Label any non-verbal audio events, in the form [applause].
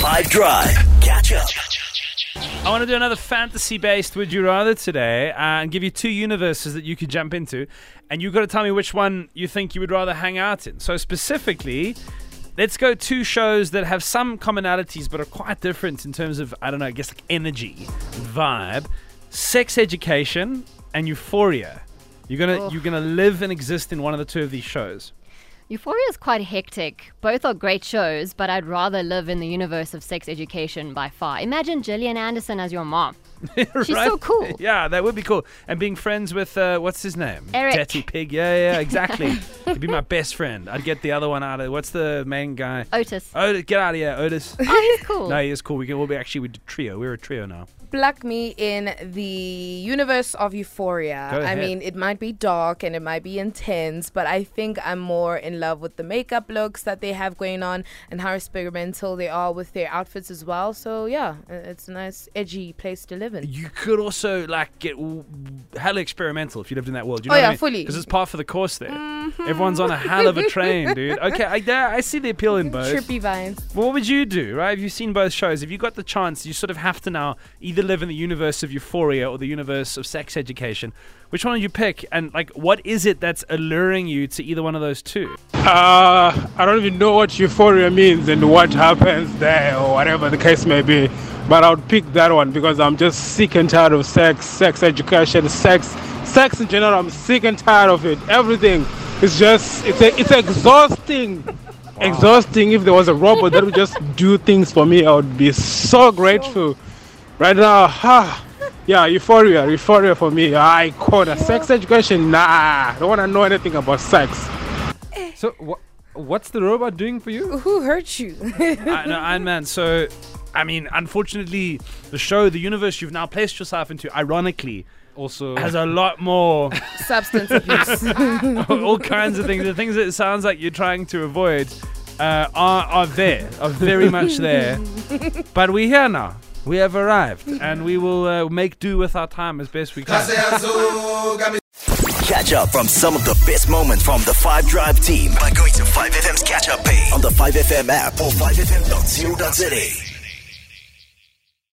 5 Drive. Catch up. I want to do another fantasy based Would You Rather today uh, and give you two universes that you could jump into. And you've got to tell me which one you think you would rather hang out in. So, specifically, let's go two shows that have some commonalities but are quite different in terms of, I don't know, I guess like energy, vibe, sex education, and euphoria. You're gonna Ugh. you're gonna live and exist in one of the two of these shows. Euphoria is quite hectic. Both are great shows, but I'd rather live in the universe of sex education by far. Imagine Gillian Anderson as your mom. [laughs] She's so cool. Yeah, that would be cool. And being friends with uh, what's his name? Eric. Daddy Pig. Yeah, yeah, exactly. [laughs] He'd be my best friend. I'd get the other one out of. What's the main guy? Otis. Otis, get out of here, Otis. Oh, he's cool. [laughs] no, he is cool. We can. We'll be actually we trio. We're a trio now. Pluck me in the universe of Euphoria. Go I ahead. mean, it might be dark and it might be intense, but I think I'm more in love with the makeup looks that they have going on and how experimental they are with their outfits as well. So yeah, uh, it's a nice edgy place to live in. You could also like get w- hella experimental if you lived in that world. You Oh, know what yeah, I mean? fully. Because it's part for the course there. Everyone's on a hell of a train, [laughs] dude. Okay, I, yeah, I see the appeal in both. Trippy vibes. What would you do, right? If you've seen both shows, if you got the chance, you sort of have to now either live in the universe of Euphoria or the universe of sex education. Which one would you pick? And like, what is it that's alluring you to either one of those two? Uh, I don't even know what euphoria means and what happens there or whatever the case may be. But I would pick that one because I'm just sick and tired of sex, sex education, sex, sex in general. I'm sick and tired of it. Everything. It's just, it's, a, it's exhausting. Exhausting. If there was a robot that would just do things for me, I would be so grateful. Right now, ha. Yeah, euphoria, euphoria for me. I call it sex education. Nah, I don't want to know anything about sex. So wha what's the robot doing for you? Who hurt you? I, no, Iron Man. So, I mean, unfortunately, the show, the universe you've now placed yourself into, ironically, Also, has a lot more, [laughs] [laughs] Substance abuse. all kinds of things. The things that it sounds like you're trying to avoid uh, are, are there, are very much there. [laughs] But we're here now. We have arrived, and we will uh, make do with our time as best we can. Catch up from some of the best moments from the 5 Drive team by going to 5FM's catch up page on the 5FM app or 5FM.co.za.